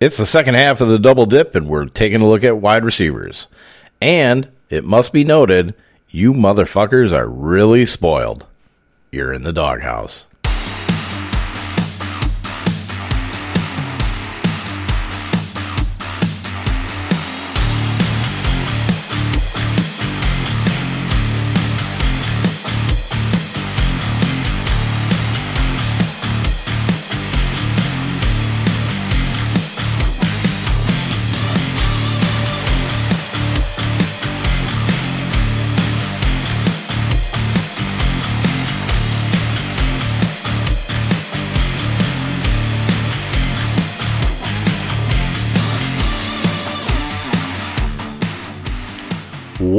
It's the second half of the double dip, and we're taking a look at wide receivers. And it must be noted, you motherfuckers are really spoiled. You're in the doghouse.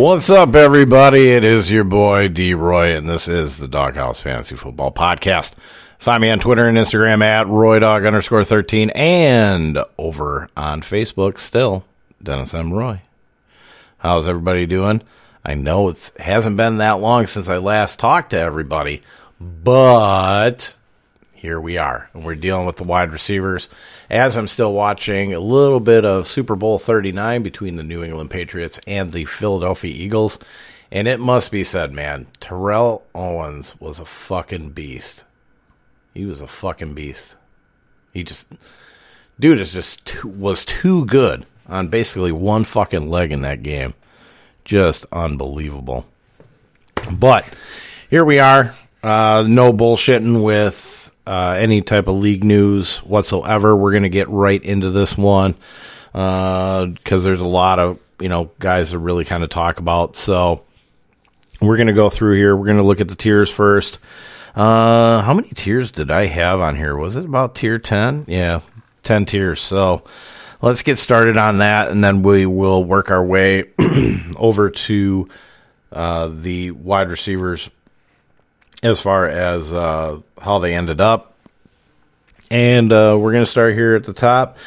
What's up, everybody? It is your boy D Roy, and this is the Dawghouse Fantasy Football Podcast. Find me on Twitter and Instagram at RoyDog underscore 13 and over on Facebook still, Dennis M. Roy. How's everybody doing? I know it hasn't been that long since I last talked to everybody, but here we are. And we're dealing with the wide receivers. As I'm still watching a little bit of Super Bowl 39 between the New England Patriots and the Philadelphia Eagles. And it must be said, man, Terrell Owens was a fucking beast. He was a fucking beast. He just, dude, is just too, was too good on basically one fucking leg in that game. Just unbelievable. But here we are. Uh, no bullshitting with uh, any type of league news whatsoever. We're going to get right into this one because uh, there's a lot of you know guys to really kind of talk about. So we're going to go through here. We're going to look at the tiers first. Uh, how many tiers did I have on here? Was it about tier ten? Yeah, ten tiers. So let's get started on that, and then we will work our way over to uh, the wide receivers as far as uh, how they ended up. And uh, we're going to start here at the top.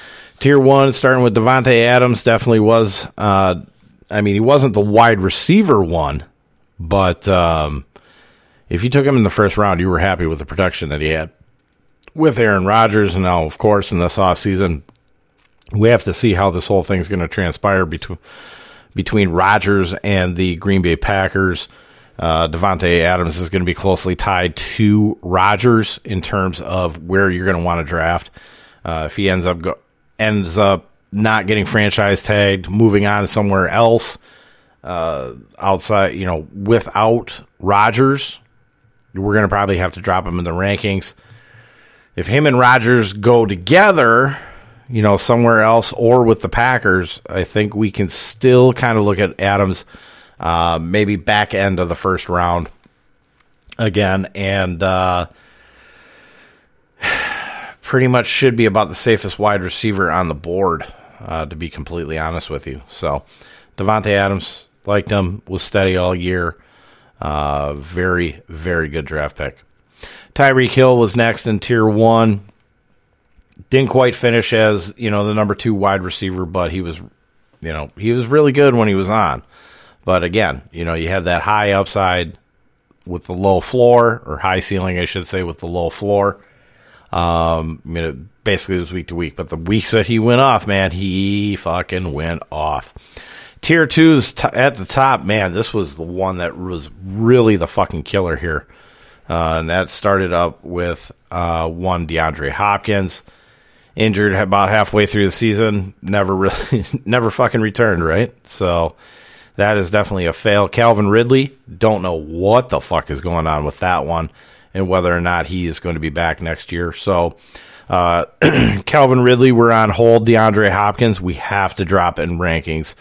Tier one, starting with Davante Adams, definitely was. Uh, I mean, he wasn't the wide receiver one, but um, if you took him in the first round, you were happy with the production that he had with Aaron Rodgers. And now, of course, in this offseason, we have to see how this whole thing's going to transpire between between Rodgers and the Green Bay Packers. Uh, Davante Adams is going to be closely tied to Rodgers in terms of where you're going to want to draft. Uh, if he ends up go- ends up not getting franchise tagged, moving on somewhere else uh, outside, you know, without Rodgers, we're going to probably have to drop him in the rankings. If him and Rodgers go together, you know, somewhere else or with the Packers, I think we can still kind of look at Adams uh, maybe back end of the first round again, and uh, pretty much should be about the safest wide receiver on the board, uh, to be completely honest with you. So, Davante Adams liked him, was steady all year. Uh, very, very good draft pick. Tyreek Hill was next in tier one. Didn't quite finish as you know the number two wide receiver, but he was, you know, he was really good when he was on. But again, you know, you have that high upside with the low floor, or high ceiling, I should say, with the low floor. Um, I mean, it basically was week to week, but the weeks that he went off, man, he fucking went off. Tier two is t- at the top, man. This was the one that was really the fucking killer here, uh, and that started up with uh, one DeAndre Hopkins, injured about halfway through the season, never really, never fucking returned, right? So that is definitely a fail. Calvin Ridley, don't know what the fuck is going on with that one and whether or not he is going to be back next year. So, uh, Calvin Ridley, we're on hold. DeAndre Hopkins, we have to drop in rankings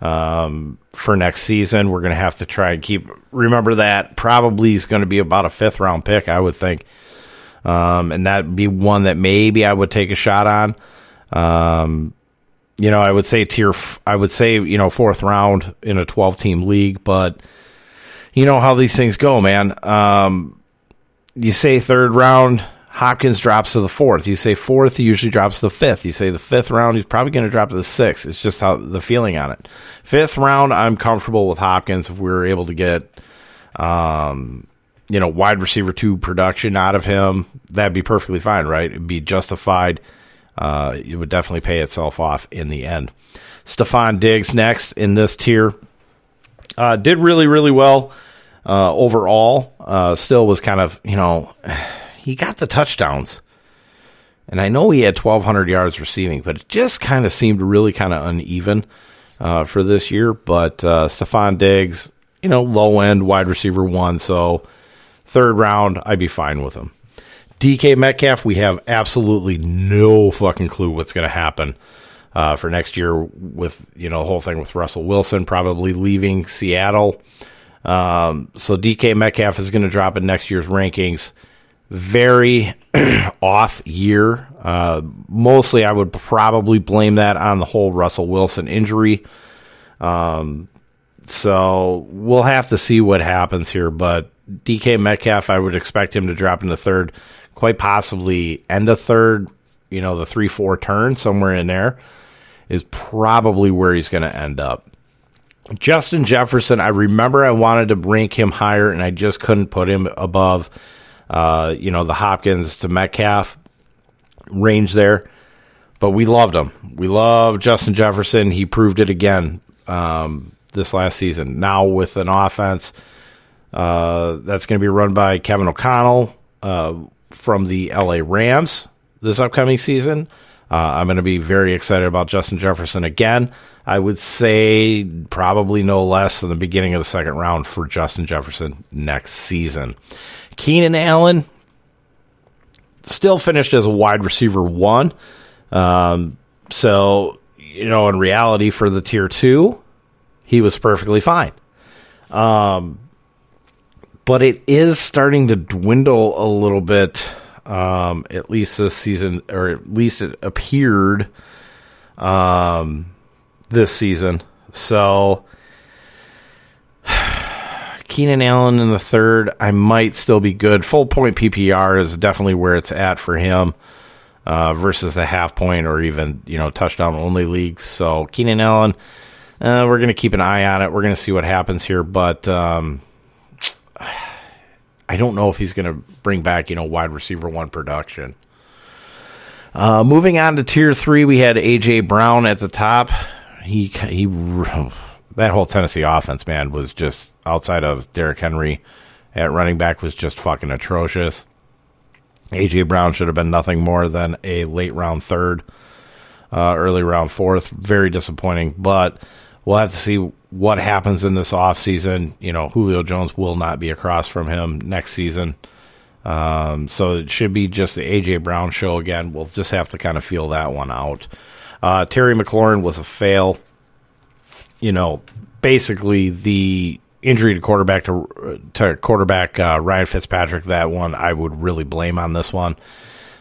um, for next season. We're going to have to try and keep. Remember that probably is going to be about a fifth round pick, I would think. Um, and that'd be one that maybe I would take a shot on. Um, you know, I would say tier, I would say, you know, fourth round in a 12 team league, but you know how these things go, man. Um, you say third round, Hopkins drops to the fourth. You say fourth, he usually drops to the fifth. You say the fifth round, he's probably going to drop to the sixth. It's just how the feeling on it. Fifth round, I'm comfortable with Hopkins if we are able to get, um, you know, wide receiver two production out of him. That'd be perfectly fine, right? It'd be justified uh, it would definitely pay itself off in the end. Stefon Diggs next in this tier. Uh, did really, really well uh, overall. Uh, still was kind of, you know, he got the touchdowns. And I know he had 1,200 yards receiving, but it just kind of seemed really kind of uneven uh, for this year. But uh, Stefon Diggs, you know, low end wide receiver one. So third round, I'd be fine with him. DK Metcalf, we have absolutely no fucking clue what's going to happen uh, for next year with you know the whole thing with Russell Wilson probably leaving Seattle. Um, so DK Metcalf is going to drop in next year's rankings. Very off year. Uh, mostly, I would probably blame that on the whole Russell Wilson injury. Um, so we'll have to see what happens here. But DK Metcalf, I would expect him to drop in the third quite possibly end a third, you know, the three, four turn, somewhere in there, is probably where he's going to end up. Justin Jefferson, I remember I wanted to rank him higher, and I just couldn't put him above, uh, you know, the Hopkins to Metcalf range there. But we loved him. We love Justin Jefferson. He proved it again um, this last season. Now with an offense uh, that's going to be run by Kevin O'Connell, uh, from the LA Rams this upcoming season. Uh, I'm going to be very excited about Justin Jefferson again. I would say probably no less than the beginning of the second round for Justin Jefferson next season. Keenan Allen still finished as a wide receiver one. Um, so, you know, in reality, for the tier two, he was perfectly fine. Um, but it is starting to dwindle a little bit. Um, at least this season, or at least it appeared um, this season. So Keenan Allen in the third, I might still be good. Full point PPR is definitely where it's at for him uh, versus the half point or even you know touchdown only leagues. So Keenan Allen, uh, we're going to keep an eye on it. We're going to see what happens here, but um, I don't know if he's going to bring back, you know, wide receiver one production. Uh, moving on to tier three, we had AJ Brown at the top. He he, that whole Tennessee offense, man, was just outside of Derrick Henry at running back was just fucking atrocious. AJ Brown should have been nothing more than a late round third, uh, early round fourth. Very disappointing, but we'll have to see what happens in this offseason. You know, Julio Jones will not be across from him next season. Um, so it should be just the A.J. Brown show again. We'll just have to kind of feel that one out. Uh, Terry McLaurin was a fail. You know, basically the injury to quarterback to to quarterback uh, Ryan Fitzpatrick. That one I would really blame on this one.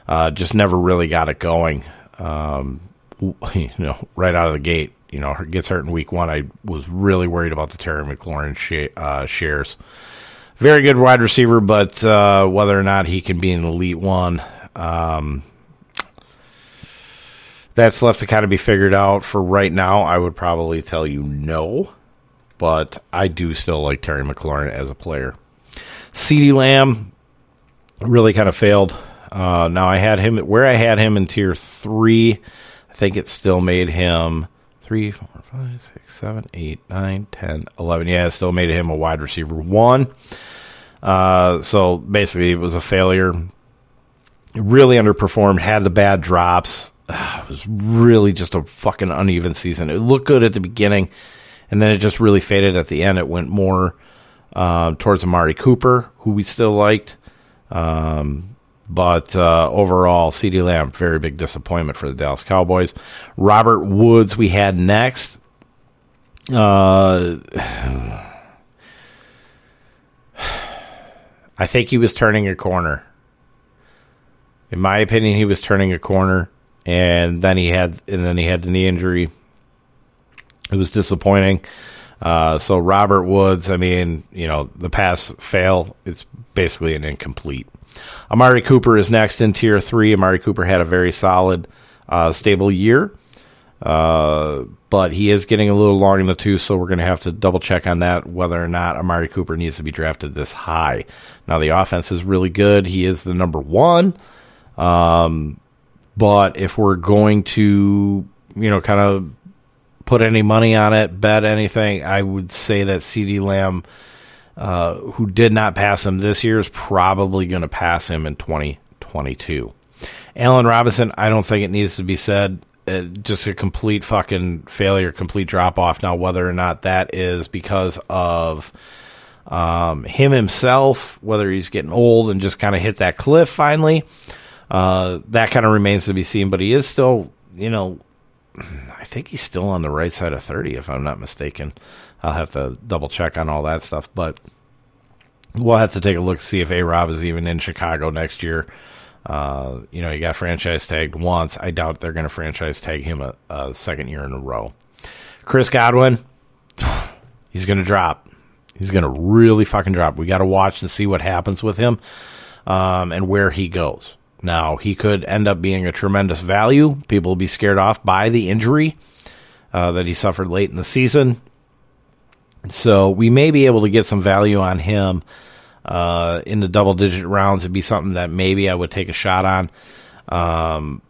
Uh, just never really got it going. Um, you know, right out of the gate you know, gets hurt in week one, I was really worried about the Terry McLaurin sh- uh, shares. Very good wide receiver, but uh, whether or not he can be an elite one, um, that's left to kind of be figured out. For right now, I would probably tell you no, but I do still like Terry McLaurin as a player. CeeDee Lamb really kind of failed. Uh, now I had him where I had him in tier three. I think it still made him three, four, five, six, seven, eight, nine, ten, eleven. Yeah, it still made him a wide receiver one. Uh, so basically, it was a failure. Really underperformed, had the bad drops. Uh, it was really just a fucking uneven season. It looked good at the beginning, and then it just really faded at the end. It went more uh, towards Amari Cooper, who we still liked. Um, but uh, overall, CeeDee Lamb, very big disappointment for the Dallas Cowboys. Robert Woods, we had next. Uh, I think he was turning a corner. In my opinion, he was turning a corner, and then he had and then he had the knee injury. It was disappointing. Uh, so Robert Woods, I mean, you know, the pass fail. It's basically an incomplete. Amari Cooper is next in tier three. Amari Cooper had a very solid, uh, stable year. Uh, but he is getting a little long in the tooth, so we're going to have to double check on that whether or not Amari Cooper needs to be drafted this high. Now, the offense is really good. He is the number one. Um, But if we're going to, you know, kind of put any money on it, bet anything, I would say that CeeDee Lamb, uh, who did not pass him this year, is probably going to pass him in 2022. Allen Robinson, I don't think it needs to be said. Uh, just a complete fucking failure, complete drop off. Now, whether or not that is because of um, him himself, whether he's getting old and just kind of hit that cliff finally, uh, that kind of remains to be seen. But he is still, you know, I think he's still on the right side of 30, if I'm not mistaken. I'll have to double check on all that stuff. But we'll have to take a look to see if A Rob is even in Chicago next year. Uh, you know, he got franchise tagged once. I doubt they're going to franchise tag him a, a, second year in a row. Chris Godwin, he's going to drop. He's going to really fucking drop. We got to watch and see what happens with him um, and where he goes. Now, he could end up being a tremendous value. People will be scared off by the injury uh, that he suffered late in the season. So we may be able to get some value on him uh, in the double digit rounds It'd be something that maybe I would take a shot on. Um,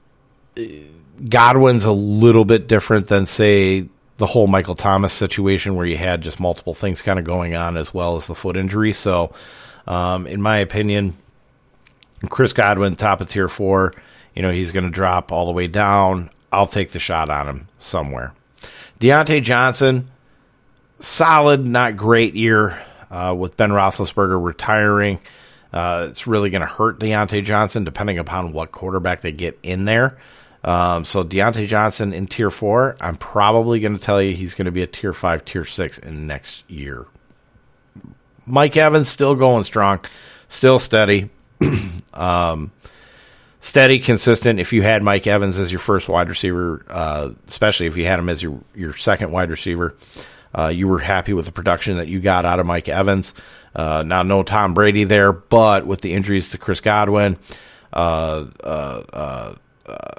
Godwin's a little bit different than, say, the whole Michael Thomas situation where you had just multiple things kind of going on as well as the foot injury. So, um, in my opinion, Chris Godwin, top of tier four, you know, he's going to drop all the way down. I'll take the shot on him somewhere. Diontae Johnson, solid, not great year uh, with Ben Roethlisberger retiring. Uh, it's really going to hurt Diontae Johnson depending upon what quarterback they get in there. Um, so Diontae Johnson in tier four, I'm probably going to tell you he's going to be a tier five, tier six in next year. Mike Evans still going strong, still steady, um, steady, consistent. If you had Mike Evans as your first wide receiver, uh, especially if you had him as your your second wide receiver, uh, you were happy with the production that you got out of Mike Evans. Uh, now, no Tom Brady there, but with the injuries to Chris Godwin, uh, uh, uh,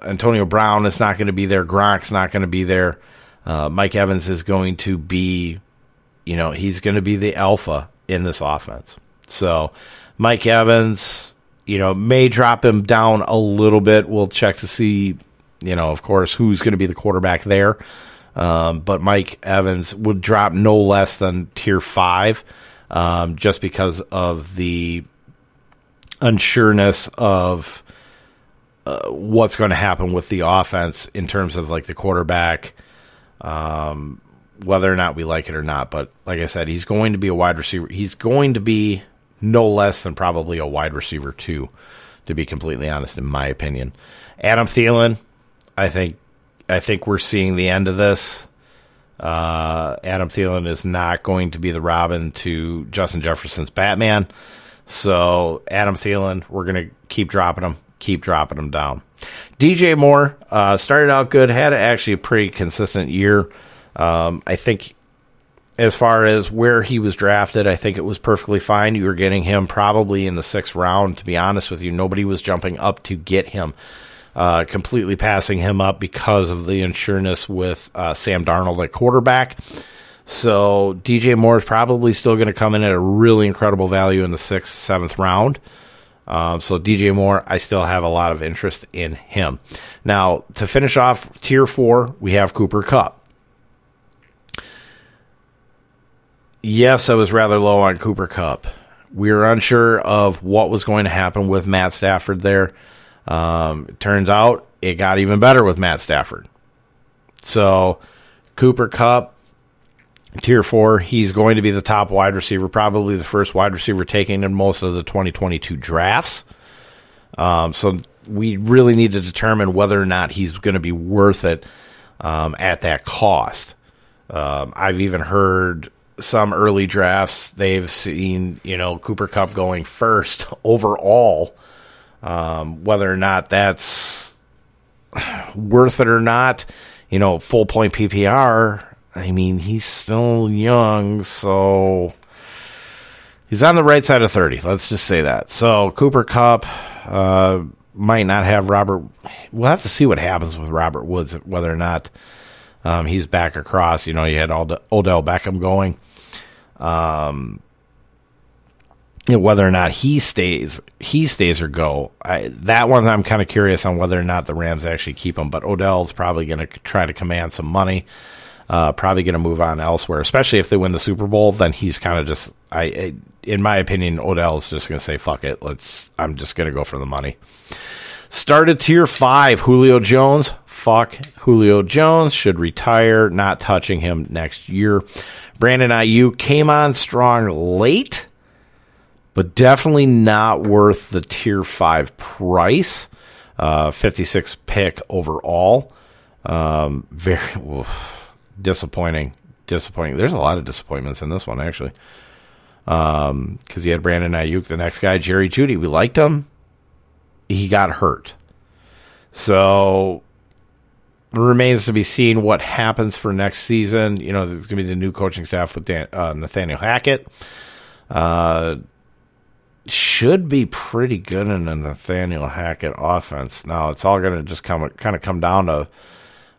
Antonio Brown is not going to be there. Gronk's not going to be there. Mike Evans is going to be, you know, he's going to be the alpha in this offense. So, Mike Evans, you know, may drop him down a little bit. We'll check to see, you know, of course, who's going to be the quarterback there. Um, but Mike Evans would drop no less than tier five, um, just because of the unsureness of uh, what's going to happen with the offense in terms of like the quarterback, um, whether or not we like it or not. But like I said, he's going to be a wide receiver. He's going to be no less than probably a wide receiver too, to be completely honest, in my opinion. Adam Thielen, I think I think we're seeing the end of this. Uh, Adam Thielen is not going to be the Robin to Justin Jefferson's Batman. So Adam Thielen, we're going to keep dropping him, keep dropping him down. DJ Moore uh, started out good, had actually a pretty consistent year. Um, I think as far as where he was drafted, I think it was perfectly fine. You were getting him probably in the sixth round. To be honest with you, nobody was jumping up to get him uh, completely passing him up because of the insureness with uh, Sam Darnold at quarterback. So DJ Moore is probably still going to come in at a really incredible value in the sixth, seventh round. Um, so DJ Moore, I still have a lot of interest in him. Now to finish off tier four, we have Cooper Kupp. Yes, I was rather low on Cooper Kupp. We were unsure of what was going to happen with Matt Stafford there. Um, it turns out it got even better with Matt Stafford. So Cooper Kupp, tier four, he's going to be the top wide receiver, probably the first wide receiver taken in most of the 2022 drafts. Um, so we really need to determine whether or not he's going to be worth it um, at that cost. Um, I've even heard some early drafts they've seen you know Cooper Kupp going first overall um, whether or not that's worth it or not, you know, full point PPR. I mean, he's still young, so he's on the right side of 30. Let's just say that. So Cooper Kupp uh, might not have Robert. We'll have to see what happens with Robert Woods, whether or not um, he's back across. You know, you had Odell Beckham going. Um, you know, whether or not he stays, he stays or go. I, that one I'm kind of curious on whether or not the Rams actually keep him. But Odell's probably going to try to command some money. Uh, probably going to move on elsewhere, especially if they win the Super Bowl. Then he's kind of just, I, I, in my opinion, Odell's just going to say, "Fuck it, let's." I'm just going to go for the money. Started tier five, Julio Jones. Fuck Julio Jones should retire. Not touching him next year. Brandon Aiyuk came on strong late but definitely not worth the tier five price. Uh, 56 pick overall. Um, very oof, disappointing. Disappointing. There's a lot of disappointments in this one, actually. Because um, you had Brandon Aiyuk, the next guy, Jerry Jeudy. We liked him. He got hurt. So remains to be seen what happens for next season. You know, there's going to be the new coaching staff with Dan, uh, Nathaniel Hackett. Uh, should be pretty good in a Nathaniel Hackett offense. Now it's all going to just come kind of come down to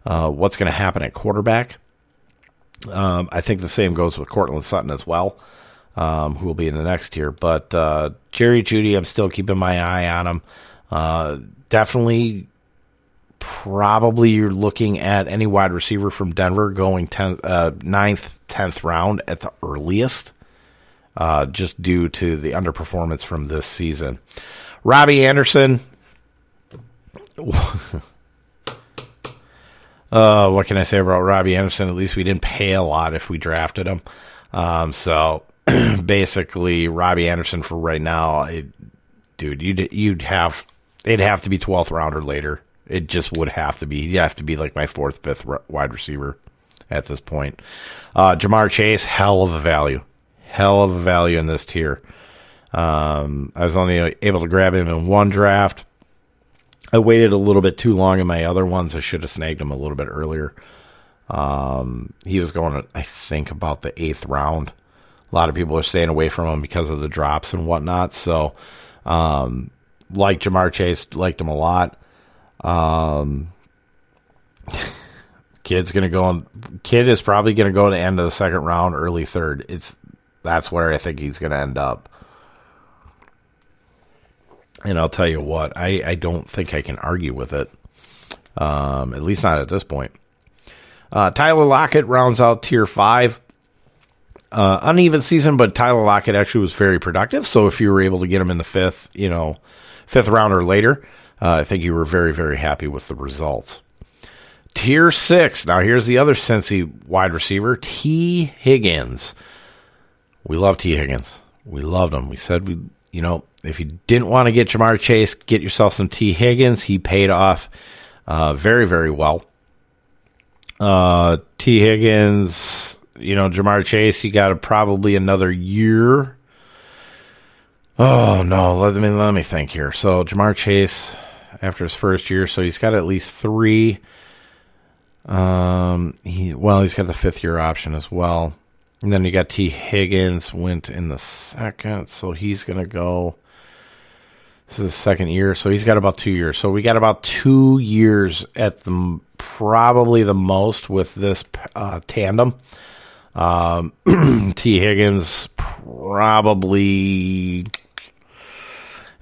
uh, what's going to happen at quarterback. Um, I think the same goes with Courtland Sutton as well, um, who will be in the next year. But uh, Jerry Jeudy, I'm still keeping my eye on him. Uh, definitely, probably you're looking at any wide receiver from Denver going 10th, uh, ninth, tenth round at the earliest uh, just due to the underperformance from this season. Robbie Anderson. uh, what can I say about Robbie Anderson? At least we didn't pay a lot if we drafted him. Um, so basically, Robbie Anderson for right now, it, dude, you'd you'd have it'd have to be twelfth round or later. It just would have to be. He'd have to be like my fourth, fifth wide receiver at this point. Uh, Ja'Marr Chase, hell of a value hell of a value in this tier. Um, I was only able to grab him in one draft. I waited a little bit too long in my other ones. I should have snagged him a little bit earlier. Um, he was going, I think, about the eighth round. A lot of people are staying away from him because of the drops and whatnot. So, um, like Ja'Marr Chase, liked him a lot. Um, kid's gonna go on. Kid is probably gonna go to the end of the second round, early third. It's that's where I think he's going to end up. And I'll tell you what, I, I don't think I can argue with it. Um, at least not at this point. Uh, Tyler Lockett rounds out tier five. Uh, uneven season, but Tyler Lockett actually was very productive. So if you were able to get him in the fifth, you know, fifth round or later, uh, I think you were very, very happy with the results. Tier six. Now here's the other Cincy wide receiver, Tee Higgins. We love Tee Higgins. We loved him. We said we, you know, if you didn't want to get Ja'Marr Chase, get yourself some Tee Higgins. He paid off uh, very, very well. Uh, Tee Higgins, you know, Ja'Marr Chase, he got a, probably another year. Oh no, let me let me think here. So Ja'Marr Chase, after his first year, so he's got at least three. Um, he well, he's got the fifth year option as well. And then you got Tee Higgins went in the second, so he's going to go. This is his second year, so he's got about two years. So we got about two years at the probably the most with this uh, tandem. Um, Tee Higgins probably,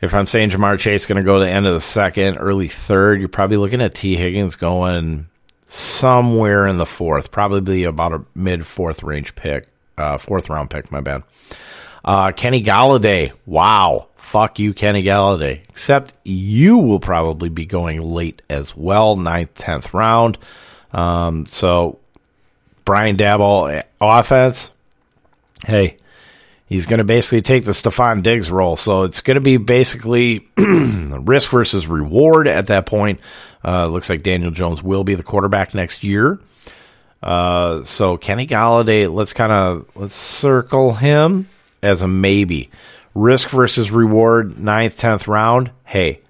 if I'm saying Ja'Marr Chase going to go to the end of the second, early third, you're probably looking at Tee Higgins going somewhere in the fourth, probably about a mid fourth range pick, uh, fourth round pick. My bad. Uh, Kenny Golladay. Wow. Fuck you, Kenny Golladay. Except you will probably be going late as well, ninth, tenth round. Um, so Brian Daboll offense. Hey, he's going to basically take the Stefon Diggs role. So it's going to be basically risk versus reward at that point. Uh, looks like Daniel Jones will be the quarterback next year. Uh, so Kenny Golladay, let's kind of let's circle him as a maybe. Risk versus reward, ninth, tenth round. Hey,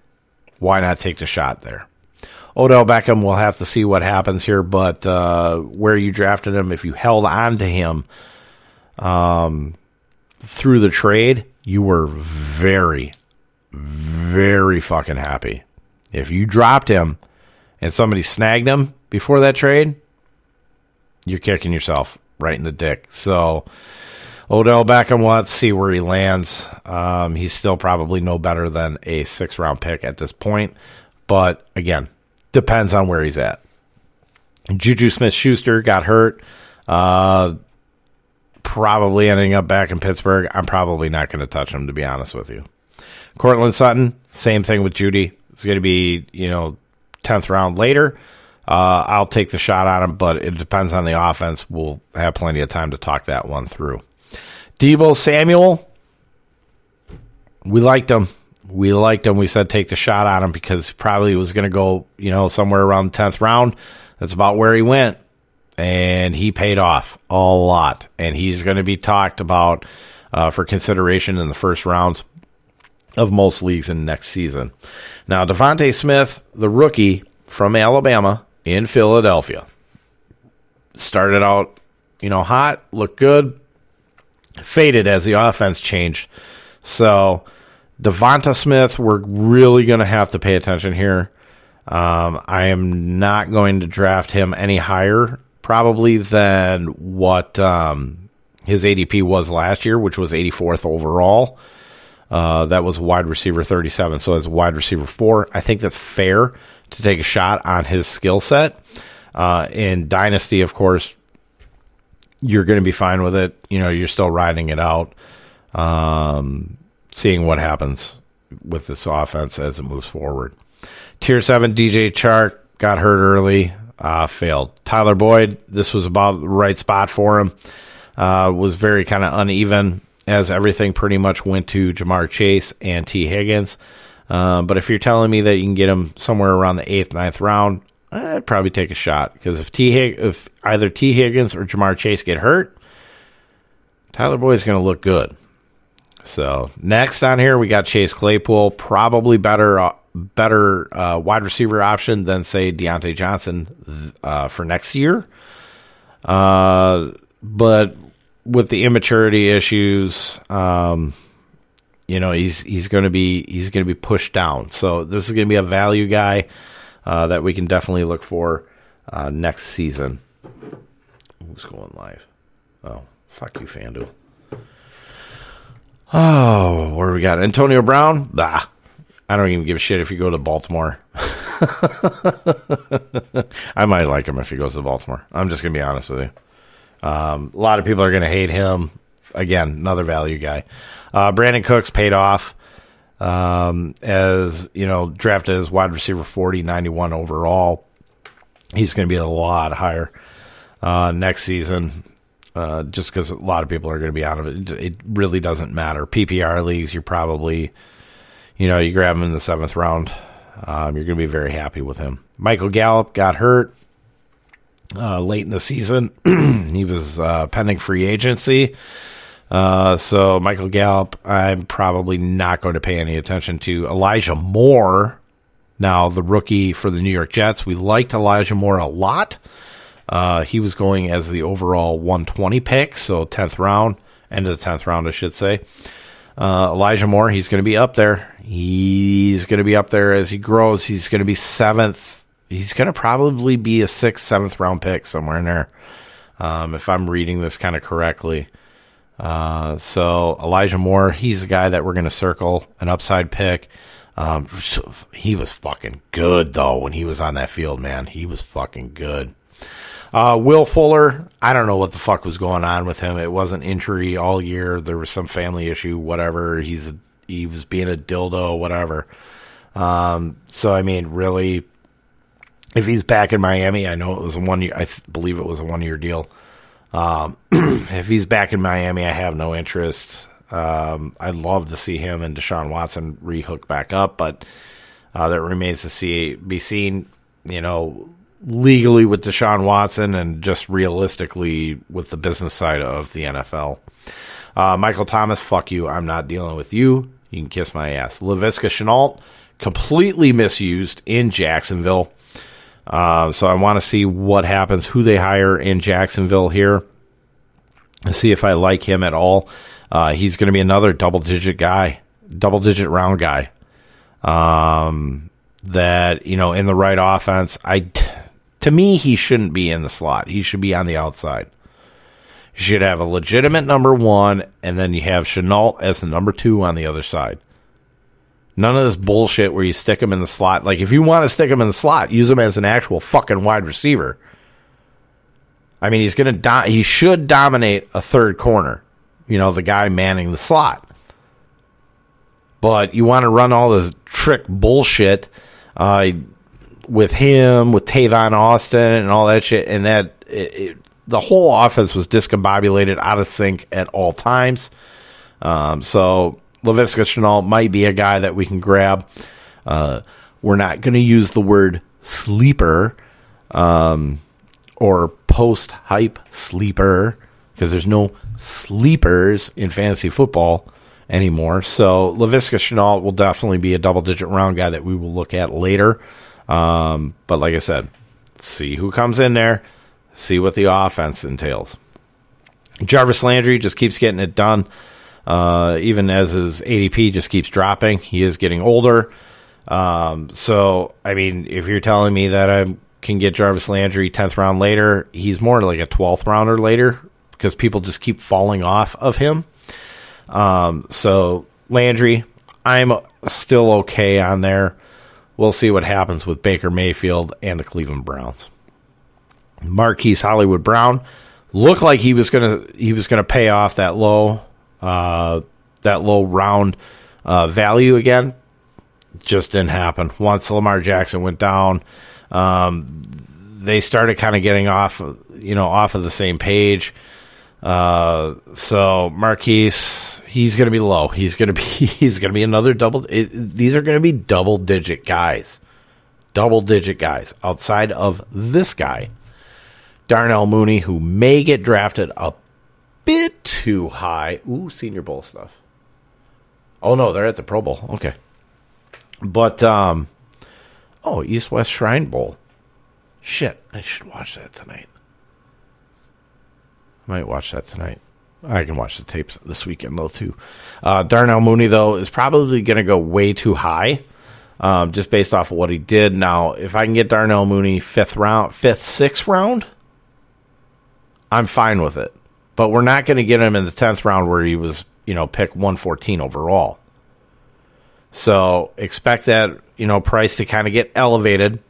why not take the shot there? Odell Beckham, we'll have to see what happens here, but uh, where you drafted him, if you held on to him um, through the trade, you were very, very fucking happy. If you dropped him and somebody snagged him before that trade, you're kicking yourself right in the dick. So Odell Beckham, let's see where he lands. Um, he's still probably no better than a six round pick at this point. But again, depends on where he's at. Juju Smith Schuster got hurt. Uh, probably ending up back in Pittsburgh. I'm probably not going to touch him, to be honest with you. Courtland Sutton, same thing with Jeudy. It's going to be, you know, 10th round later. Uh, I'll take the shot on him, but it depends on the offense. We'll have plenty of time to talk that one through. Deebo Samuel, we liked him. We liked him. We said take the shot on him because probably was going to go, you know, somewhere around the 10th round. That's about where he went. And he paid off a lot. And he's going to be talked about uh, for consideration in the first rounds of most leagues in next season. Now, DeVonta Smith, the rookie from Alabama in Philadelphia, started out, you know, hot, looked good, faded as the offense changed. So, DeVonta Smith, we're really going to have to pay attention here. Um, I am not going to draft him any higher, probably, than what um, his ADP was last year, which was 84th overall. Uh, that was wide receiver 37. So as wide receiver four, I think that's fair to take a shot on his skill set. Uh, in Dynasty, of course, you're going to be fine with it. You know, you're still riding it out, um, seeing what happens with this offense as it moves forward. Tier 7 DJ Chark got hurt early, uh, failed. Tyler Boyd, this was about the right spot for him. Uh, was very kind of uneven as everything pretty much went to Ja'Marr Chase and Tee Higgins. Uh, but if you're telling me that you can get him somewhere around the eighth, ninth round, I'd probably take a shot because if T if either Tee Higgins or Ja'Marr Chase get hurt, Tyler Boyd's going to look good. So next on here we got Chase Claypool, probably better uh, better uh, wide receiver option than say Diontae Johnson uh, for next year. Uh, but with the immaturity issues, um, you know, he's he's going to be he's going to be pushed down. So this is going to be a value guy uh, that we can definitely look for uh, next season. Who's going live? Oh, fuck you, FanDuel. Oh, where we got Antonio Brown? Bah, I don't even give a shit if you go to Baltimore. I might like him if he goes to Baltimore. I'm just gonna be honest with you. Um, a lot of people are going to hate him. Again, another value guy. Uh, Brandin Cooks paid off um, as, you know, drafted as wide receiver 40, 91 overall. He's going to be a lot higher uh, next season uh, just because a lot of people are going to be out of it. It really doesn't matter. PPR leagues, you're probably, you know, you grab him in the seventh round. Um, you're going to be very happy with him. Michael Gallup got hurt uh, late in the season. he was uh, pending free agency. Uh, so Michael Gallup, I'm probably not going to pay any attention to. Elijah Moore, now the rookie for the New York Jets. We liked Elijah Moore a lot. Uh, he was going as the overall 120 pick, so 10th round, end of the 10th round, I should say. Uh, Elijah Moore, he's going to be up there. He's going to be up there as he grows. He's going to be seventh he's going to probably be a sixth, seventh round pick somewhere in there, um, if I'm reading this kind of correctly. Uh, so Elijah Moore, he's a guy that we're going to circle an upside pick. Um, so he was fucking good though when he was on that field, man. He was fucking good. Uh, Will Fuller, I don't know what the fuck was going on with him. It wasn't injury all year. There was some family issue, whatever. He's a, he was being a dildo, whatever. Um, so I mean, really, if he's back in Miami, I know it was a one year. I th- believe it was a one year deal. Um, if he's back in Miami, I have no interest. Um, I'd love to see him and Deshaun Watson rehook back up, but uh, that remains to see be seen. You know, legally with Deshaun Watson and just realistically with the business side of the NFL. Uh, Michael Thomas, fuck you. I'm not dealing with you. You can kiss my ass. Laviska Shenault, completely misused in Jacksonville. Uh, so I want to see what happens, who they hire in Jacksonville here, see if I like him at all. Uh, he's going to be another double digit guy, double digit round guy. Um, that you know, in the right offense, I to me he shouldn't be in the slot. He should be on the outside. You should have a legitimate number one, and then you have Shenault as the number two on the other side. None of this bullshit where you stick him in the slot. Like, if you want to stick him in the slot, use him as an actual fucking wide receiver. I mean, he's going to do- he should dominate a third corner. You know, the guy manning the slot. But you want to run all this trick bullshit uh, with him, with Tavon Austin, and all that shit, and that it, it, the whole offense was discombobulated, out of sync at all times. Um, so Laviska Shenault might be a guy that we can grab. Uh, we're not going to use the word sleeper um, or post hype sleeper because there's no sleepers in fantasy football anymore. So Laviska Shenault will definitely be a double digit round guy that we will look at later. Um, but like I said, see who comes in there, see what the offense entails. Jarvis Landry just keeps getting it done. Uh, even as his ADP just keeps dropping, he is getting older. Um, so, I mean, if you're telling me that I can get Jarvis Landry 10th round later, he's more like a 12th rounder later because people just keep falling off of him. Um, so, Landry, I'm still okay on there. We'll see what happens with Baker Mayfield and the Cleveland Browns. Marquise Hollywood Brown looked like he was gonna he was gonna pay off that low uh, that low round uh, value again. Just didn't happen. Once Lamar Jackson went down, um, they started kind of getting off, you know, off of the same page. Uh, so Marquise, he's going to be low. He's going to be he's going to be another double. It, these are going to be double digit guys, double digit guys outside of this guy, Darnell Mooney, who may get drafted a bit too high. Ooh, Senior Bowl stuff. Oh no, they're at the Pro Bowl. Okay, but um, oh East West Shrine Bowl. Shit, I should watch that tonight. I might watch that tonight. I can watch the tapes this weekend though too. Uh, Darnell Mooney though is probably going to go way too high, um, just based off of what he did. Now, if I can get Darnell Mooney fifth round, fifth, sixth round, I'm fine with it. But we're not going to get him in the tenth round where he was, you know, pick 114 overall. So expect that you know price to kind of get elevated.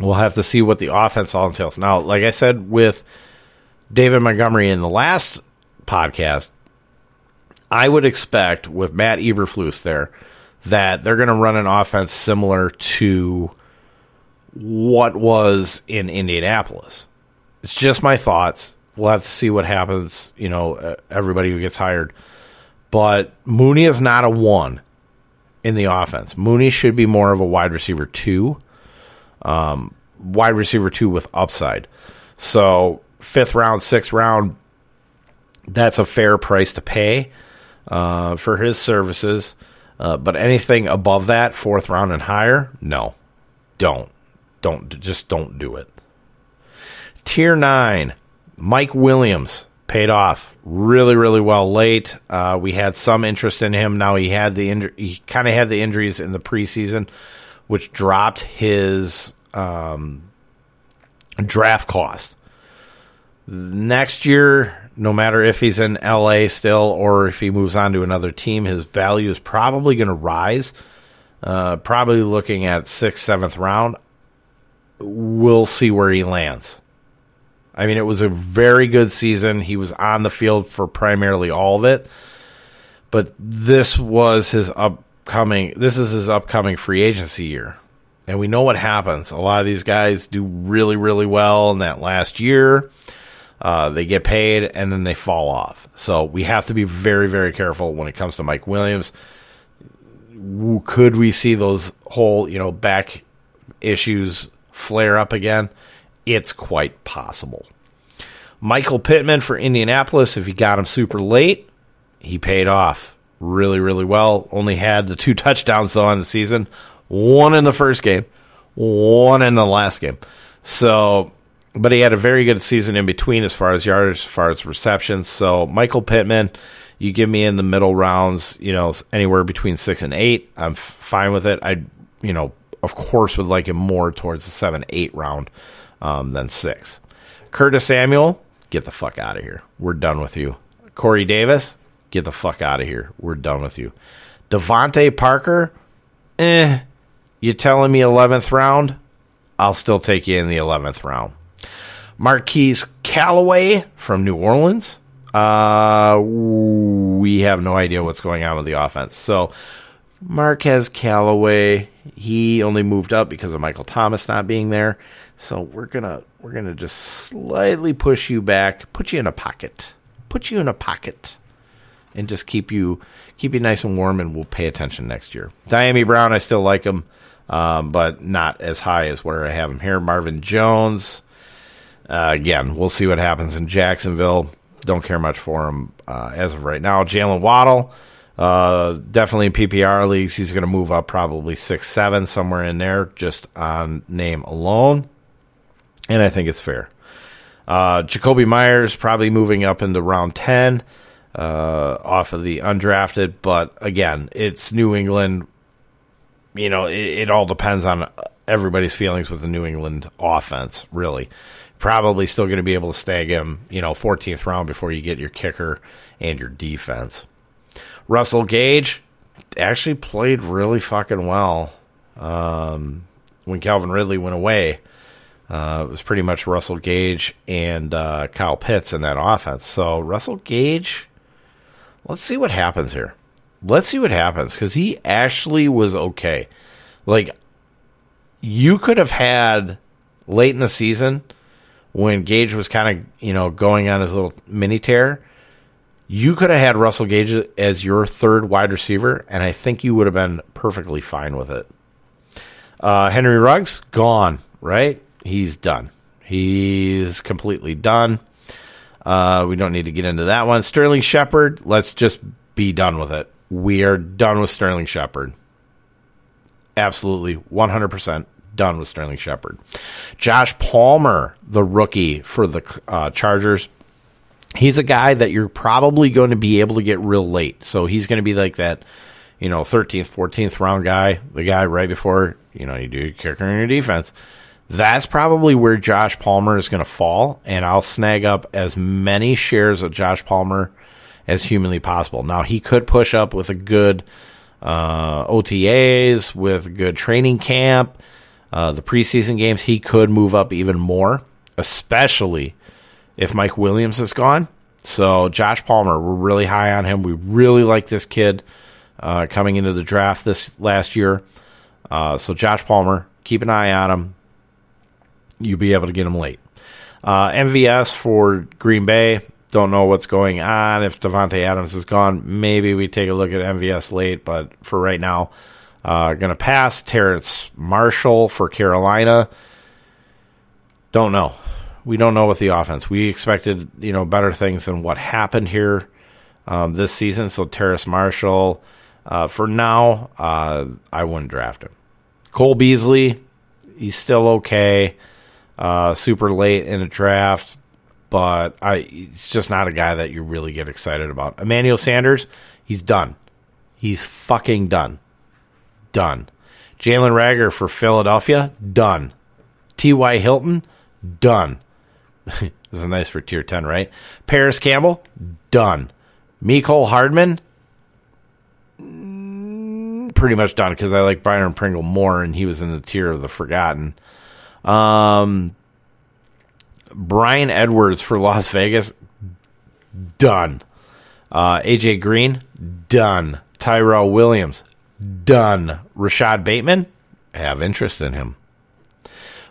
We'll have to see what the offense all entails. Now, like I said with David Montgomery in the last podcast, I would expect with Matt Eberflus there that they're going to run an offense similar to what was in Indianapolis. It's just my thoughts. We'll have to see what happens, you know, everybody who gets hired. But Mooney is not a one in the offense. Mooney should be more of a wide receiver two, um, wide receiver two with upside. So fifth round, sixth round, that's a fair price to pay uh, for his services. Uh, but anything above that, fourth round and higher, no, don't, don't, just don't do it. Tier nine, Mike Williams paid off really, really well late. Uh, we had some interest in him. Now he had the injury, he kind of had the injuries in the preseason, which dropped his um, draft cost. Next year, no matter if he's in LA still or if he moves on to another team, his value is probably going to rise. Uh, probably looking at sixth, seventh round. We'll see where he lands. I mean, it was a very good season. He was on the field for primarily all of it, but this was his upcoming. This is his upcoming free agency year, and we know what happens. A lot of these guys do really, really well in that last year. Uh, they get paid and then they fall off. So we have to be very, very careful when it comes to Mike Williams. Could we see those whole, you know, back issues flare up again? It's quite possible. Michael Pittman for Indianapolis, if you got him super late, he paid off really, really well. Only had the two touchdowns though on the season, one in the first game, one in the last game. So but he had a very good season in between as far as yards, as far as receptions. So Michael Pittman, you give me in the middle rounds, you know, anywhere between six and eight, I'm f- fine with it. I, you know, of course, would like him more towards the seven, eight round um, than six. Curtis Samuel get the fuck out of here. We're done with you. Corey Davis, get the fuck out of here. We're done with you. DeVante Parker, eh. You telling me 11th round? I'll still take you in the 11th round. Marquez Callaway from New Orleans. Uh, we have no idea what's going on with the offense. So, Marquez Callaway, he only moved up because of Michael Thomas not being there. So we're gonna we're gonna just slightly push you back, put you in a pocket, put you in a pocket, and just keep you keep you nice and warm, and we'll pay attention next year. Dyami Brown, I still like him, um, but not as high as where I have him here. Marvin Jones, uh, again, we'll see what happens in Jacksonville. Don't care much for him uh, as of right now. Jaylen Waddle. Uh, definitely in PPR leagues, he's going to move up probably six, seven, somewhere in there, just on name alone. And I think it's fair. Uh, Jakobi Meyers probably moving up into round 10 uh, off of the undrafted. But again, it's New England. You know, it, it all depends on everybody's feelings with the New England offense, really. Probably still going to be able to snag him, you know, 14th round before you get your kicker and your defense. Russell Gage actually played really fucking well um, when Calvin Ridley went away. Uh, it was pretty much Russell Gage and uh, Kyle Pitts in that offense. So Russell Gage, let's see what happens here. Let's see what happens because he actually was okay. Like you could have had late in the season when Gage was kind of you know going on his little mini tear. You could have had Russell Gage as your third wide receiver, and I think you would have been perfectly fine with it. Uh, Henry Ruggs gone, right? He's done. He's completely done. Uh, we don't need to get into that one. Sterling Shepard, let's just be done with it. We are done with Sterling Shepard. Absolutely, 100% done with Sterling Shepard. Josh Palmer, the rookie for the uh, Chargers, he's a guy that you're probably going to be able to get real late. So he's going to be like that, you know, 13th, 14th round guy, the guy right before, you know, you do your kicker and your defense that's probably where Josh Palmer is going to fall, and I'll snag up as many shares of Josh Palmer as humanly possible. Now, he could push up with a good uh, OTAs, with good training camp, uh, the preseason games. He could move up even more, especially if Mike Williams is gone. So, Josh Palmer, we're really high on him. We really like this kid uh, coming into the draft this last year. Uh, so, Josh Palmer, keep an eye on him you'll be able to get them late. Uh, MVS for Green Bay. Don't know what's going on. If Davante Adams is gone, maybe we take a look at MVS late. But for right now, uh, going to pass. Terrace Marshall for Carolina. Don't know. We don't know with the offense. We expected you know better things than what happened here um, this season. So Terrace Marshall. Uh, for now, uh, I wouldn't draft him. Cole Beasley, he's still okay uh, super late in a draft, but I he's just not a guy that you really get excited about. Emmanuel Sanders, he's done. He's fucking done. Done. Jalen Reagor for Philadelphia, done. T.Y. Hilton, done. this is nice for tier 10, right? Parris Campbell, done. Mecole Hardman, pretty much done because I like Byron Pringle more and he was in the tier of the forgotten. Um, Bryan Edwards for Las Vegas, done. Uh, AJ Green, done. Tyrell Williams, done. Rashod Bateman, I have interest in him.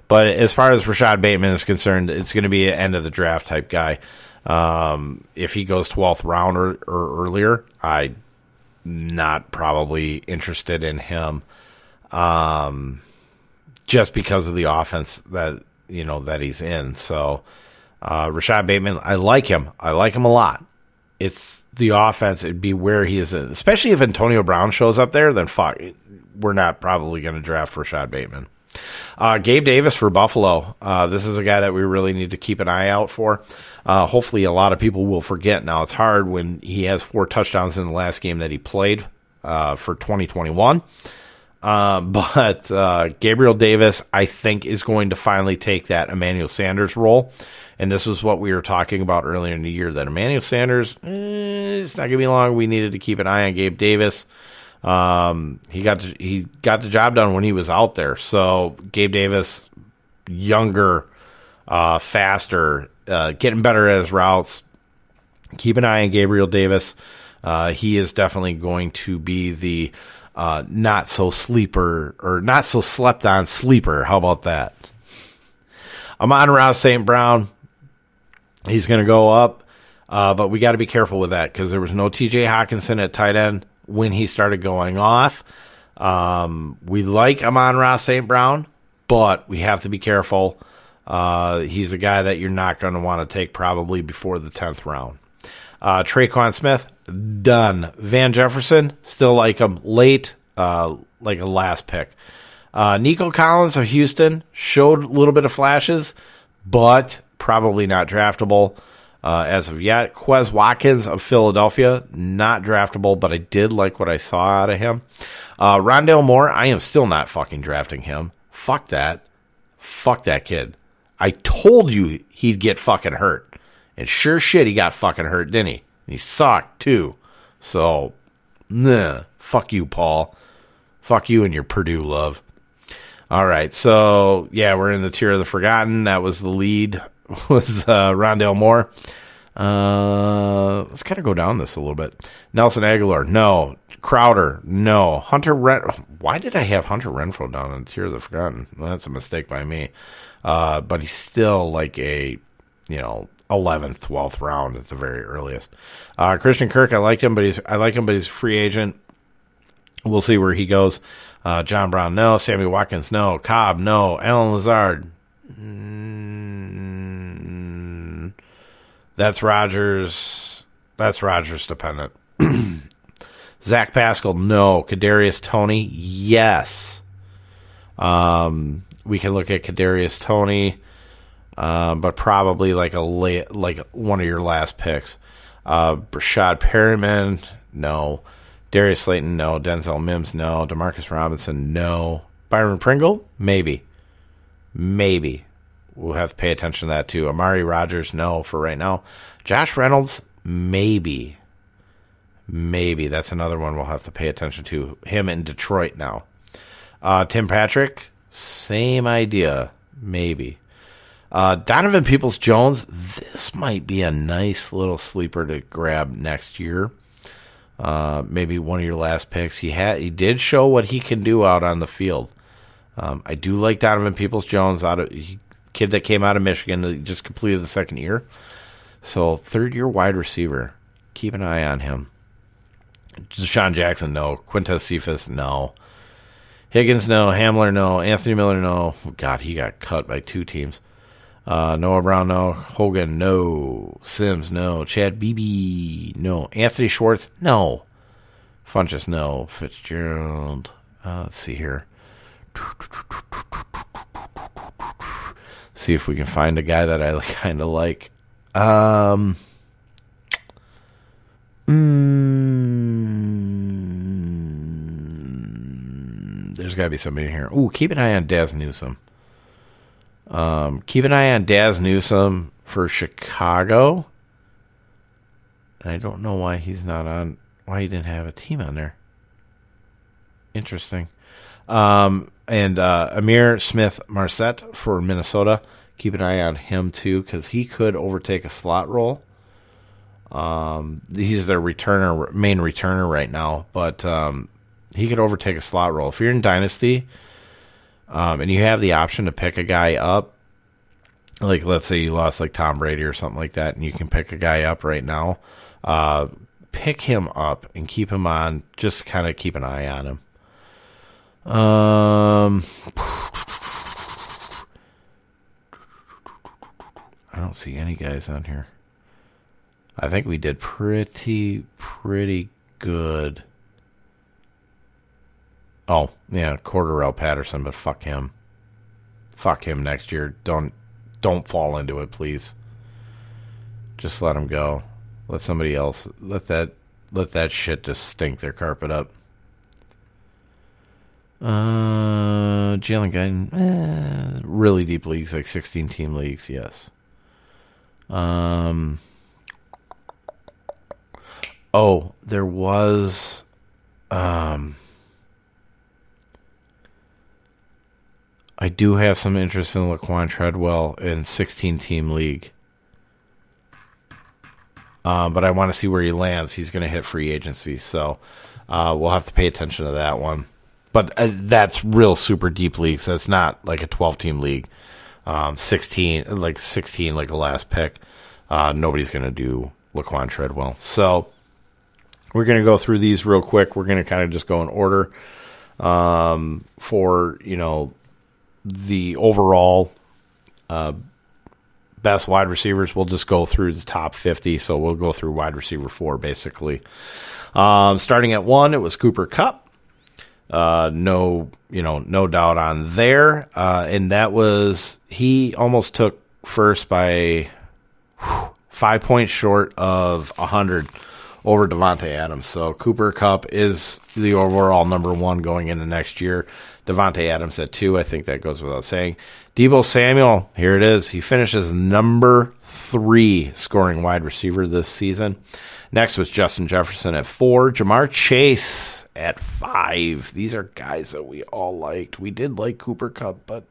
But as far as Rashod Bateman is concerned, it's going to be an end of the draft type guy. Um, if he goes 12th round or, or earlier, I'm not probably interested in him. Um, just because of the offense that you know that he's in. So uh, Rashod Bateman, I like him. I like him a lot. It's the offense. It'd be where he is, especially if Antonio Brown shows up there. Then fuck, we're not probably going to draft Rashod Bateman. Uh, Gabe Davis for Buffalo. Uh, this is a guy that we really need to keep an eye out for. Uh, hopefully, a lot of people will forget. Now, it's hard when he has four touchdowns in the last game that he played uh, for 2021. Uh, but uh, Gabriel Davis, I think, is going to finally take that Emmanuel Sanders role. And this was what we were talking about earlier in the year that Emmanuel Sanders, eh, it's not going to be long. We needed to keep an eye on Gabe Davis. Um, he got to, he got the job done when he was out there. So Gabe Davis, younger, uh, faster, uh, getting better at his routes. Keep an eye on Gabriel Davis. Uh, he is definitely going to be the uh, not so sleeper or not so slept on sleeper. How about that? Amon-Ra St. Brown. He's going to go up, uh, but we got to be careful with that because there was no TJ Hockenson at tight end when he started going off. Um, we like Amon-Ra St. Brown, but we have to be careful. Uh, he's a guy that you're not going to want to take probably before the 10th round. Uh, Tre'Quan Smith, done. Van Jefferson, still like him late, uh, like a last pick. Uh, Nico Collins of Houston showed a little bit of flashes, but probably not draftable uh, as of yet. Quez Watkins of Philadelphia, not draftable, but I did like what I saw out of him. Uh, Rondale Moore, I am still not fucking drafting him. Fuck that. Fuck that kid. I told you he'd get fucking hurt. And sure shit, he got fucking hurt, didn't he? he sucked too. So, nah, fuck you, Paul. Fuck you and your Purdue love. All right, so yeah, we're in the tier of the forgotten. That was the lead. Was uh, Rondale Moore? Uh, let's kind of go down this a little bit. Nelson Agholor, no. Crowder, no. Hunter Ren. Why did I have Hunter Renfrow down in the tier of the forgotten? Well, that's a mistake by me. Uh, but he's still like a, you know, 11th, 12th round at the very earliest. Uh, Christian Kirk, I like him, but he's I like him, but he's free agent. We'll see where he goes. Uh, John Brown, no. Sammy Watkins, no. Cobb, no. Allen Lazard, mm, that's Rodgers. That's Rodgers dependent. Zach Pascal, no. Kadarius Toney, yes. Um, we can look at Kadarius Toney, uh, but probably like a late, like one of your last picks. Uh, Breshad Perriman, no. Darius Slayton, no. Denzel Mims, no. Demarcus Robinson, no. Byron Pringle, maybe. Maybe. We'll have to pay attention to that too. Amari Rodgers, no, for right now. Josh Reynolds, maybe. Maybe. That's another one we'll have to pay attention to. Him in Detroit now. Uh, Tim Patrick, same idea. Maybe. Uh, Donovan Peoples Jones, this might be a nice little sleeper to grab next year. Uh, maybe one of your last picks. He had he did show what he can do out on the field. Um, I do like Donovan Peoples Jones out of he, kid that came out of Michigan that just completed the second year. So third year wide receiver. Keep an eye on him. DeSean Jackson, no. Quintez Cephus, no. Higgins, no. Hamler, no. Anthony Miller, no. God, he got cut by two teams. Uh, Noah Brown, no. Hogan, no. Sims, no. Chad Beebe, no. Anthony Schwartz, no. Funchess, no. Fitzgerald, uh, let's see here. See if we can find a guy that I kind of like. Um, mm, there's got to be somebody in here. Ooh, keep an eye on Dazz Newsome. Um, keep an eye on Dazz Newsome for Chicago. I don't know why he's not on. Why he didn't have a team on there. Interesting. Um, and uh, Ihmir Smith-Marsette for Minnesota. Keep an eye on him too because he could overtake a slot role. Um, he's their returner, main returner right now, but um, he could overtake a slot role. If you're in Dynasty um, and you have the option to pick a guy up, like let's say you lost like Tom Brady or something like that, and you can pick a guy up right now, uh, pick him up and keep him on. Just kind of keep an eye on him. Um, I don't see any guys on here. I think we did pretty pretty good. Oh, yeah, Cordarrelle Patterson, but fuck him. Fuck him next year. Don't don't fall into it, please. Just let him go. Let somebody else let that let that shit just stink their carpet up. Uh, Jalen Guyton, eh, really deep leagues, like 16 team leagues, yes. Um, oh, there was, um, I do have some interest in Laquan Treadwell in 16 team league. Uh, but I want to see where he lands. He's going to hit free agency, so uh, we'll have to pay attention to that one. But uh, that's real super deep league, so it's not like a 12 team league. Um, 16, like 16, like a last pick. Uh, nobody's going to do Laquan Treadwell. So we're going to go through these real quick. We're going to kind of just go in order um, for, you know, the overall uh, best wide receivers. We'll just go through the top 50. So we'll go through wide receiver four, basically. Um, starting at one, it was Cooper Kupp. Uh, no, you know, no doubt on there. Uh, and that was, he almost took first by whew, five points short of 100 over Davante Adams. So Cooper Kupp is the overall number one going into next year. Davante Adams at two. I think that goes without saying. Deebo Samuel, here it is. He finishes number three scoring wide receiver this season. Next was Justin Jefferson at four. Ja'Marr Chase at five. These are guys that we all liked. We did like Cooper Kupp, but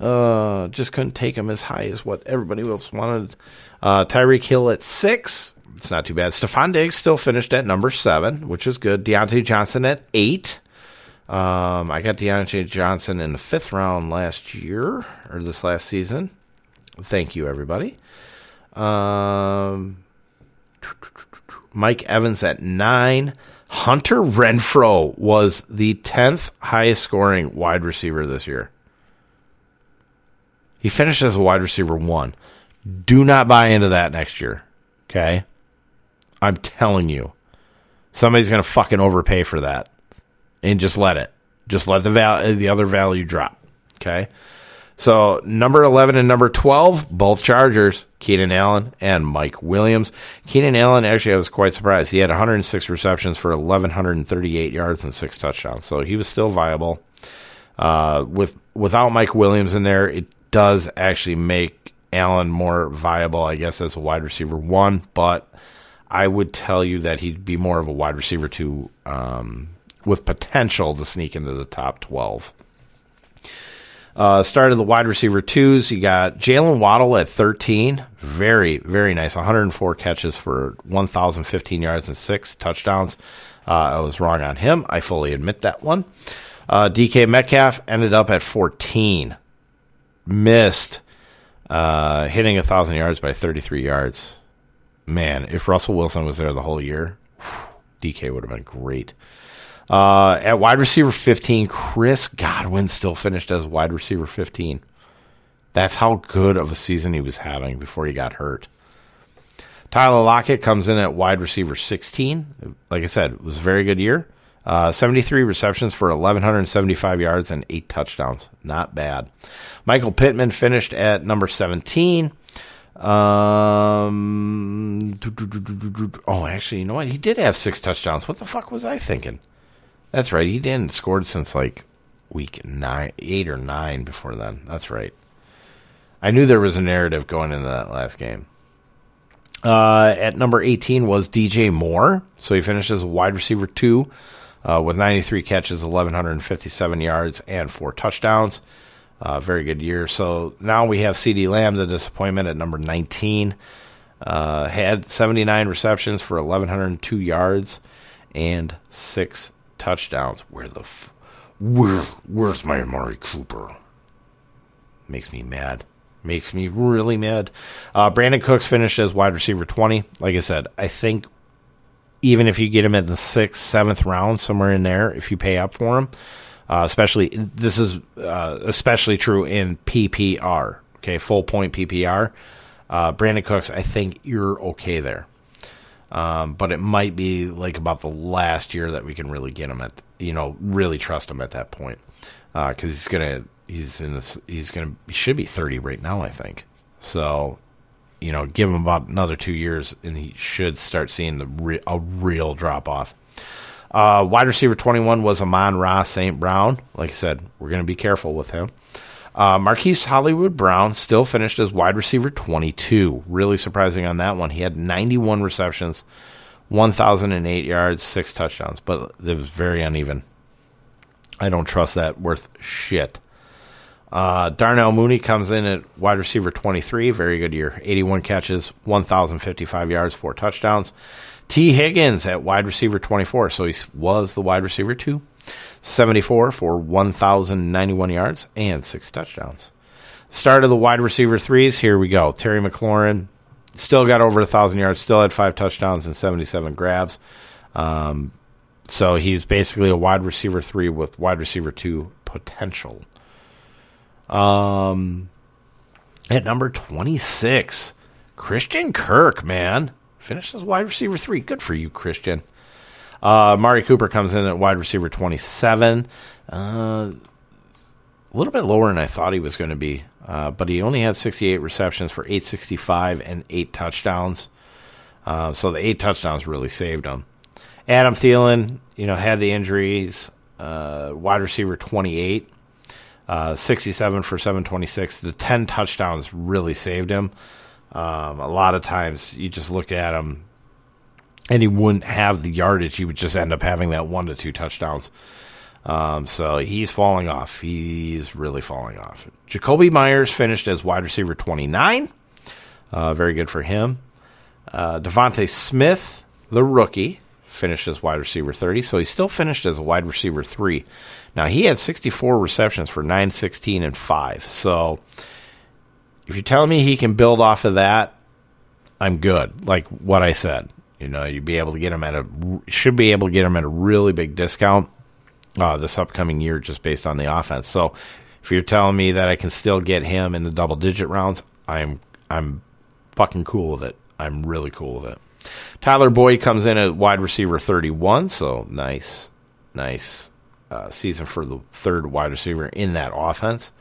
uh, just couldn't take him as high as what everybody else wanted. Uh, Tyreek Hill at six. It's not too bad. Stefon Diggs still finished at number seven, which is good. Diontae Johnson at eight. Um, I got Diontae Johnson in the fifth round last year or this last season. Thank you, everybody. Um, Mike Evans at nine. Hunter Renfrow was the 10th highest scoring wide receiver this year. He finished as a wide receiver one. Do not buy into that next year. Okay? I'm telling you. Somebody's going to fucking overpay for that and just let it. Just let the val- the other value drop. Okay. So number eleven and number twelve, both Chargers, Keenan Allen and Mike Williams. Keenan Allen actually, I was quite surprised. He had 106 receptions for 1138 yards and six touchdowns, so he was still viable. Uh, with without Mike Williams in there, it does actually make Allen more viable, I guess, as a wide receiver one. But I would tell you that he'd be more of a wide receiver two um, with potential to sneak into the top 12. Uh, started the wide receiver twos. You got Jaylen Waddle at 13. Very, very nice. 104 catches for 1,015 yards and six touchdowns. Uh, I was wrong on him. I fully admit that one. Uh, DK Metcalf ended up at 14. Missed uh, hitting 1,000 yards by 33 yards. Man, if Russell Wilson was there the whole year, DK would have been great. Uh, at wide receiver 15, Chris Godwin still finished as wide receiver 15. That's how good of a season he was having before he got hurt. Tyler Lockett comes in at wide receiver 16. Like I said, it was a very good year. Uh, 73 receptions for 1,175 yards and eight touchdowns. Not bad. Michael Pittman finished at number 17. Um, oh, actually, you know what? He did have six touchdowns. What the fuck was I thinking? That's right. He didn't scored since like week nine, eight or nine before then. That's right. I knew there was a narrative going into that last game. Uh, at number 18 was DJ Moore. So he finished as a wide receiver two uh, with 93 catches, 1,157 yards, and four touchdowns. Uh, very good year. So now we have CeeDee Lamb, the disappointment, at number 19. Uh, had 79 receptions for 1,102 yards and six touchdowns. Where the f- where where's my Amari Cooper? Makes me mad. Makes me really mad. Uh, Brandin Cooks finished as wide receiver twenty. Like I said, I think even if you get him in the sixth, seventh round, somewhere in there, if you pay up for him, uh, especially this is uh, especially true in PPR. Okay, full point PPR. Uh, Brandin Cooks, I think you're okay there. Um, but it might be like about the last year that we can really get him at, you know, really trust him at that point, because uh, he's gonna, he's in this, he's gonna, he should be thirty right now, I think. So, you know, give him about another two years, and he should start seeing the re- a real drop off. Uh, wide receiver 21 was Amon-Ra St. Brown. Like I said, we're going to be careful with him. Uh, Marquise Hollywood Brown still finished as wide receiver 22. Really surprising on that one. He had 91 receptions, 1,008 yards, six touchdowns, but it was very uneven. I don't trust that worth shit. Uh, Darnell Mooney comes in at wide receiver 23. Very good year. 81 catches, 1,055 yards, four touchdowns. Tee Higgins at wide receiver 24. So he was the wide receiver two. 74 for 1,091 yards and six touchdowns. Start of the wide receiver threes. Here we go. Terry McLaurin still got over a 1,000 yards, still had five touchdowns and 77 grabs. Um, so he's basically a wide receiver three with wide receiver two potential. Um, at number 26, Christian Kirk, man. Finishes wide receiver three. Good for you, Christian. Uh, Mari Cooper comes in at wide receiver 27. Uh, a little bit lower than I thought he was going to be, uh, but he only had 68 receptions for 865 and eight touchdowns. Uh, so the eight touchdowns really saved him. Adam Thielen, you know, had the injuries. Uh, wide receiver 28, uh, 67 for 726. The 10 touchdowns really saved him. Um, a lot of times you just look at him and he wouldn't have the yardage. He would just end up having that one to two touchdowns. Um, so he's falling off. He's really falling off. Jakobi Meyers finished as wide receiver 29. Uh, very good for him. Uh, DeVonta Smith, the rookie, finished as wide receiver 30. So he still finished as a wide receiver 3. Now, he had 64 receptions for 916 and 5. So if you're telling me he can build off of that, I'm good. Like what I said. You know, you'd be able to get him at a should be able to get him at a really big discount uh, this upcoming year, just based on the offense. So, if you're telling me that I can still get him in the double digit rounds, I'm I'm fucking cool with it. I'm really cool with it. Tyler Boyd comes in at wide receiver 31, so nice, nice uh, season for the third wide receiver in that offense.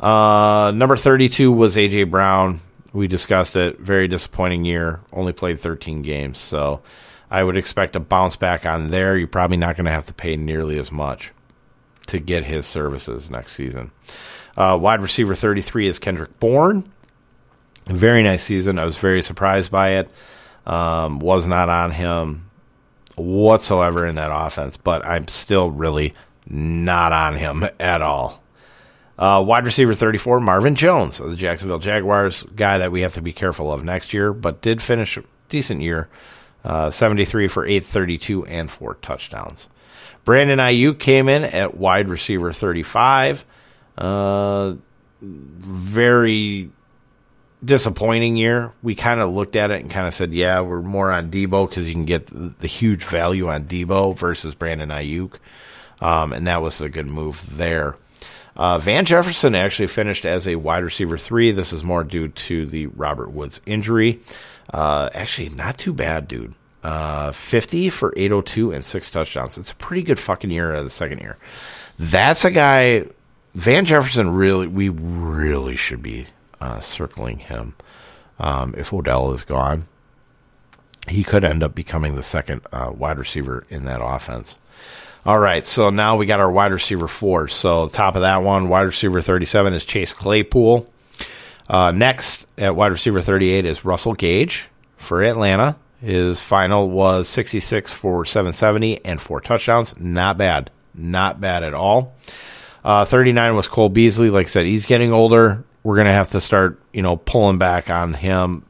Uh, number 32 was AJ Brown we discussed it. Very disappointing year. Only played 13 games. So I would expect a bounce back on there. You're probably not going to have to pay nearly as much to get his services next season. Uh, wide receiver 33 is Kendrick Bourne. Very nice season. I was very surprised by it. Um, was not on him whatsoever in that offense, but I'm still really not on him at all. Uh, wide receiver 34, Marvin Jones of the Jacksonville Jaguars, guy that we have to be careful of next year, but did finish a decent year. Uh, 73 for 832 and four touchdowns. Brandon Aiyuk came in at wide receiver 35. Uh, very disappointing year. We kind of looked at it and kind of said, yeah, we're more on Deebo because you can get the, the, huge value on Deebo versus Brandon Aiyuk. Um, and that was a good move there. Uh, Van Jefferson actually finished as a wide receiver three. This is more due to the Robert Woods injury. Uh, actually, not too bad, dude. Uh, 50 for 802 and six touchdowns. It's a pretty good fucking year of the second year. That's a guy, Van Jefferson, really, we really should be uh, circling him. Um, if Odell is gone, he could end up becoming the second uh, wide receiver in that offense. All right, so now we got our wide receiver four. So top of that one, wide receiver 37 is Chase Claypool. Uh, next at wide receiver 38 is Russell Gage for Atlanta. His final was 66 for 770 and four touchdowns. Not bad. Not bad at all. Uh, 39 was Cole Beasley. Like I said, he's getting older. We're to have to start, you know, pulling back on him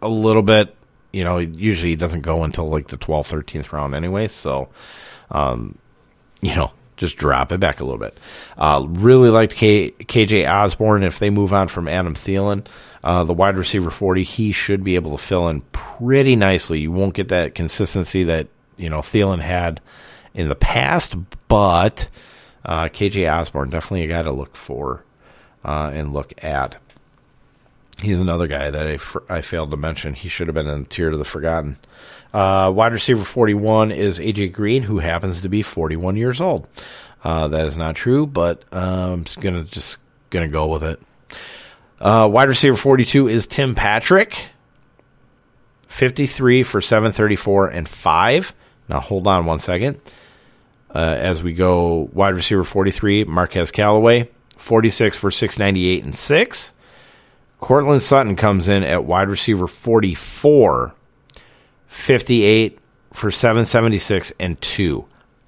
a little bit. You know, usually he doesn't go until like the 12th, 13th round anyway. So, um, you know, just drop it back a little bit. Uh, really liked K- KJ Osborn. If they move on from Adam Thielen, uh, the wide receiver 40, he should be able to fill in pretty nicely. You won't get that consistency that, you know, Thielen had in the past, but uh, KJ Osborn, definitely a guy to look for uh, and look at. He's another guy that I, I failed to mention. He should have been in the tier to the forgotten. Uh, wide receiver 41 is AJ Green, who happens to be 41 years old. Uh, that is not true, but um, I'm gonna just gonna go with it. Uh, wide receiver 42 is Tim Patrick, 53 for 734 and five Now hold on one second. Uh, as we go wide receiver 43, Marquez Callaway, 46 for 698 and 6. Courtland Sutton comes in at wide receiver 44, 58 for 776 and 2.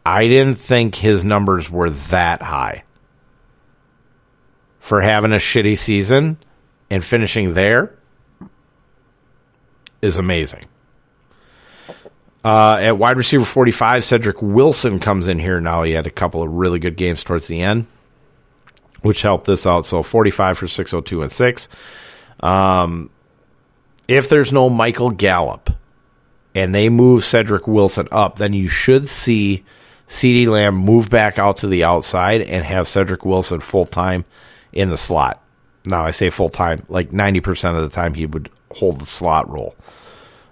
I didn't think his numbers were that high. For having a shitty season and finishing there is amazing. Uh, at wide receiver 45, Cedric Wilson comes in here now. He had a couple of really good games towards the end, which helped this out. So 45 for 602 and 6. Um, if there's no Michael Gallup and they move Cedric Wilson up, then you should see CeeDee Lamb move back out to the outside and have Cedric Wilson full time in the slot. Now, I say full time, like 90% of the time he would hold the slot role.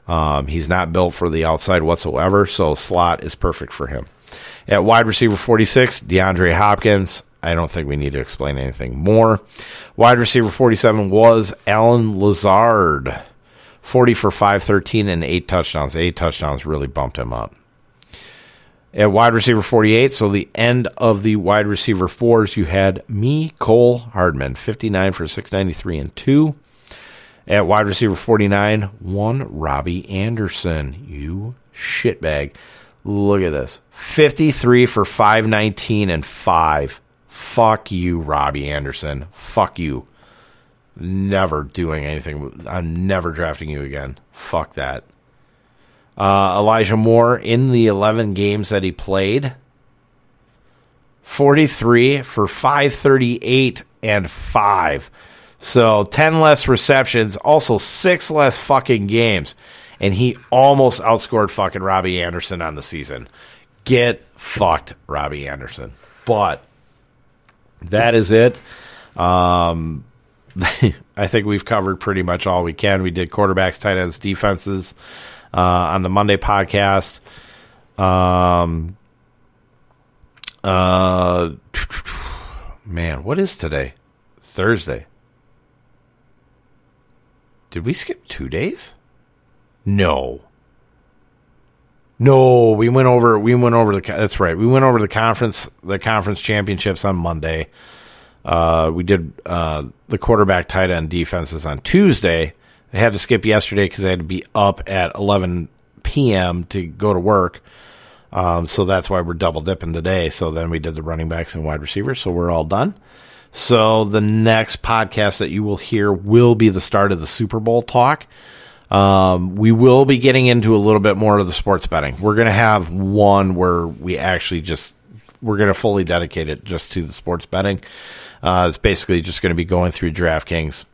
Um, he's not built for the outside whatsoever, so slot is perfect for him. At wide receiver 46, DeAndre Hopkins. I don't think we need to explain anything more. Wide receiver 47 was Allen Lazard. 40 for 513 and 8 touchdowns. 8 touchdowns really bumped him up. At wide receiver 48, so the end of the wide receiver fours, you had Mecole Hardman, 59 for 693 and 2. At wide receiver 49, one Robbie Anderson. You shitbag. Look at this 53 for 519 and 5. Fuck you, Robbie Anderson. Fuck you. Never doing anything. I'm never drafting you again. Fuck that. Uh, Elijah Moore in the 11 games that he played 43 for 538 and 5. So 10 less receptions, also 6 less fucking games. And he almost outscored fucking Robbie Anderson on the season. Get fucked, Robbie Anderson. But that is it. Um, I think we've covered pretty much all we can. We did quarterbacks, tight ends, defenses uh, on the Monday podcast. Um, uh, man, what is today? Thursday. Did we skip two days? No. No, we went over. We went over the. That's right. We went over the conference, the conference championships on Monday. Uh, we did uh, the quarterback, tight end, defenses on Tuesday. I had to skip yesterday because I had to be up at 11 p.m. to go to work. Um, so that's why we're double dipping today. So then we did the running backs and wide receivers. So we're all done. So the next podcast that you will hear will be the start of the Super Bowl talk. Um, we will be getting into a little bit more of the sports betting. We're going to have one where we actually just we're going to fully dedicate it just to the sports betting. Uh, it's basically just going to be going through DraftKings,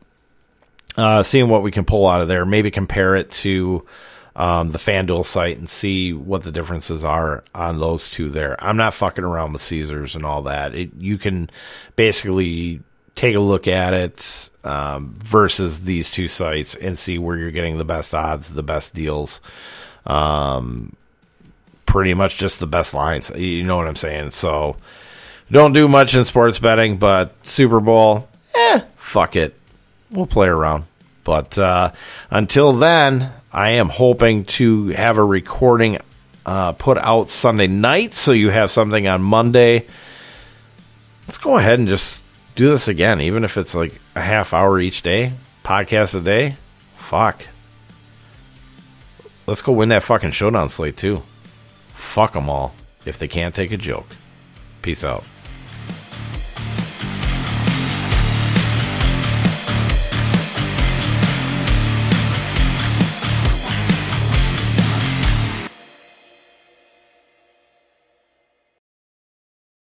uh, seeing what we can pull out of there. Maybe compare it to um, the FanDuel site and see what the differences are on those two there. I'm not fucking around with Caesars and all that. It, you can basically take a look at it um, versus these two sites and see where you're getting the best odds, the best deals. Um, pretty much just the best lines. You know what I'm saying? So don't do much in sports betting, but Super Bowl, eh, fuck it. We'll play around. But uh, until then, I am hoping to have a recording uh, put out Sunday night so you have something on Monday. Let's go ahead and just do this again, even if it's like a half hour each day, podcast a day. Fuck. Let's go win that fucking showdown slate too. Fuck them all if they can't take a joke. Peace out.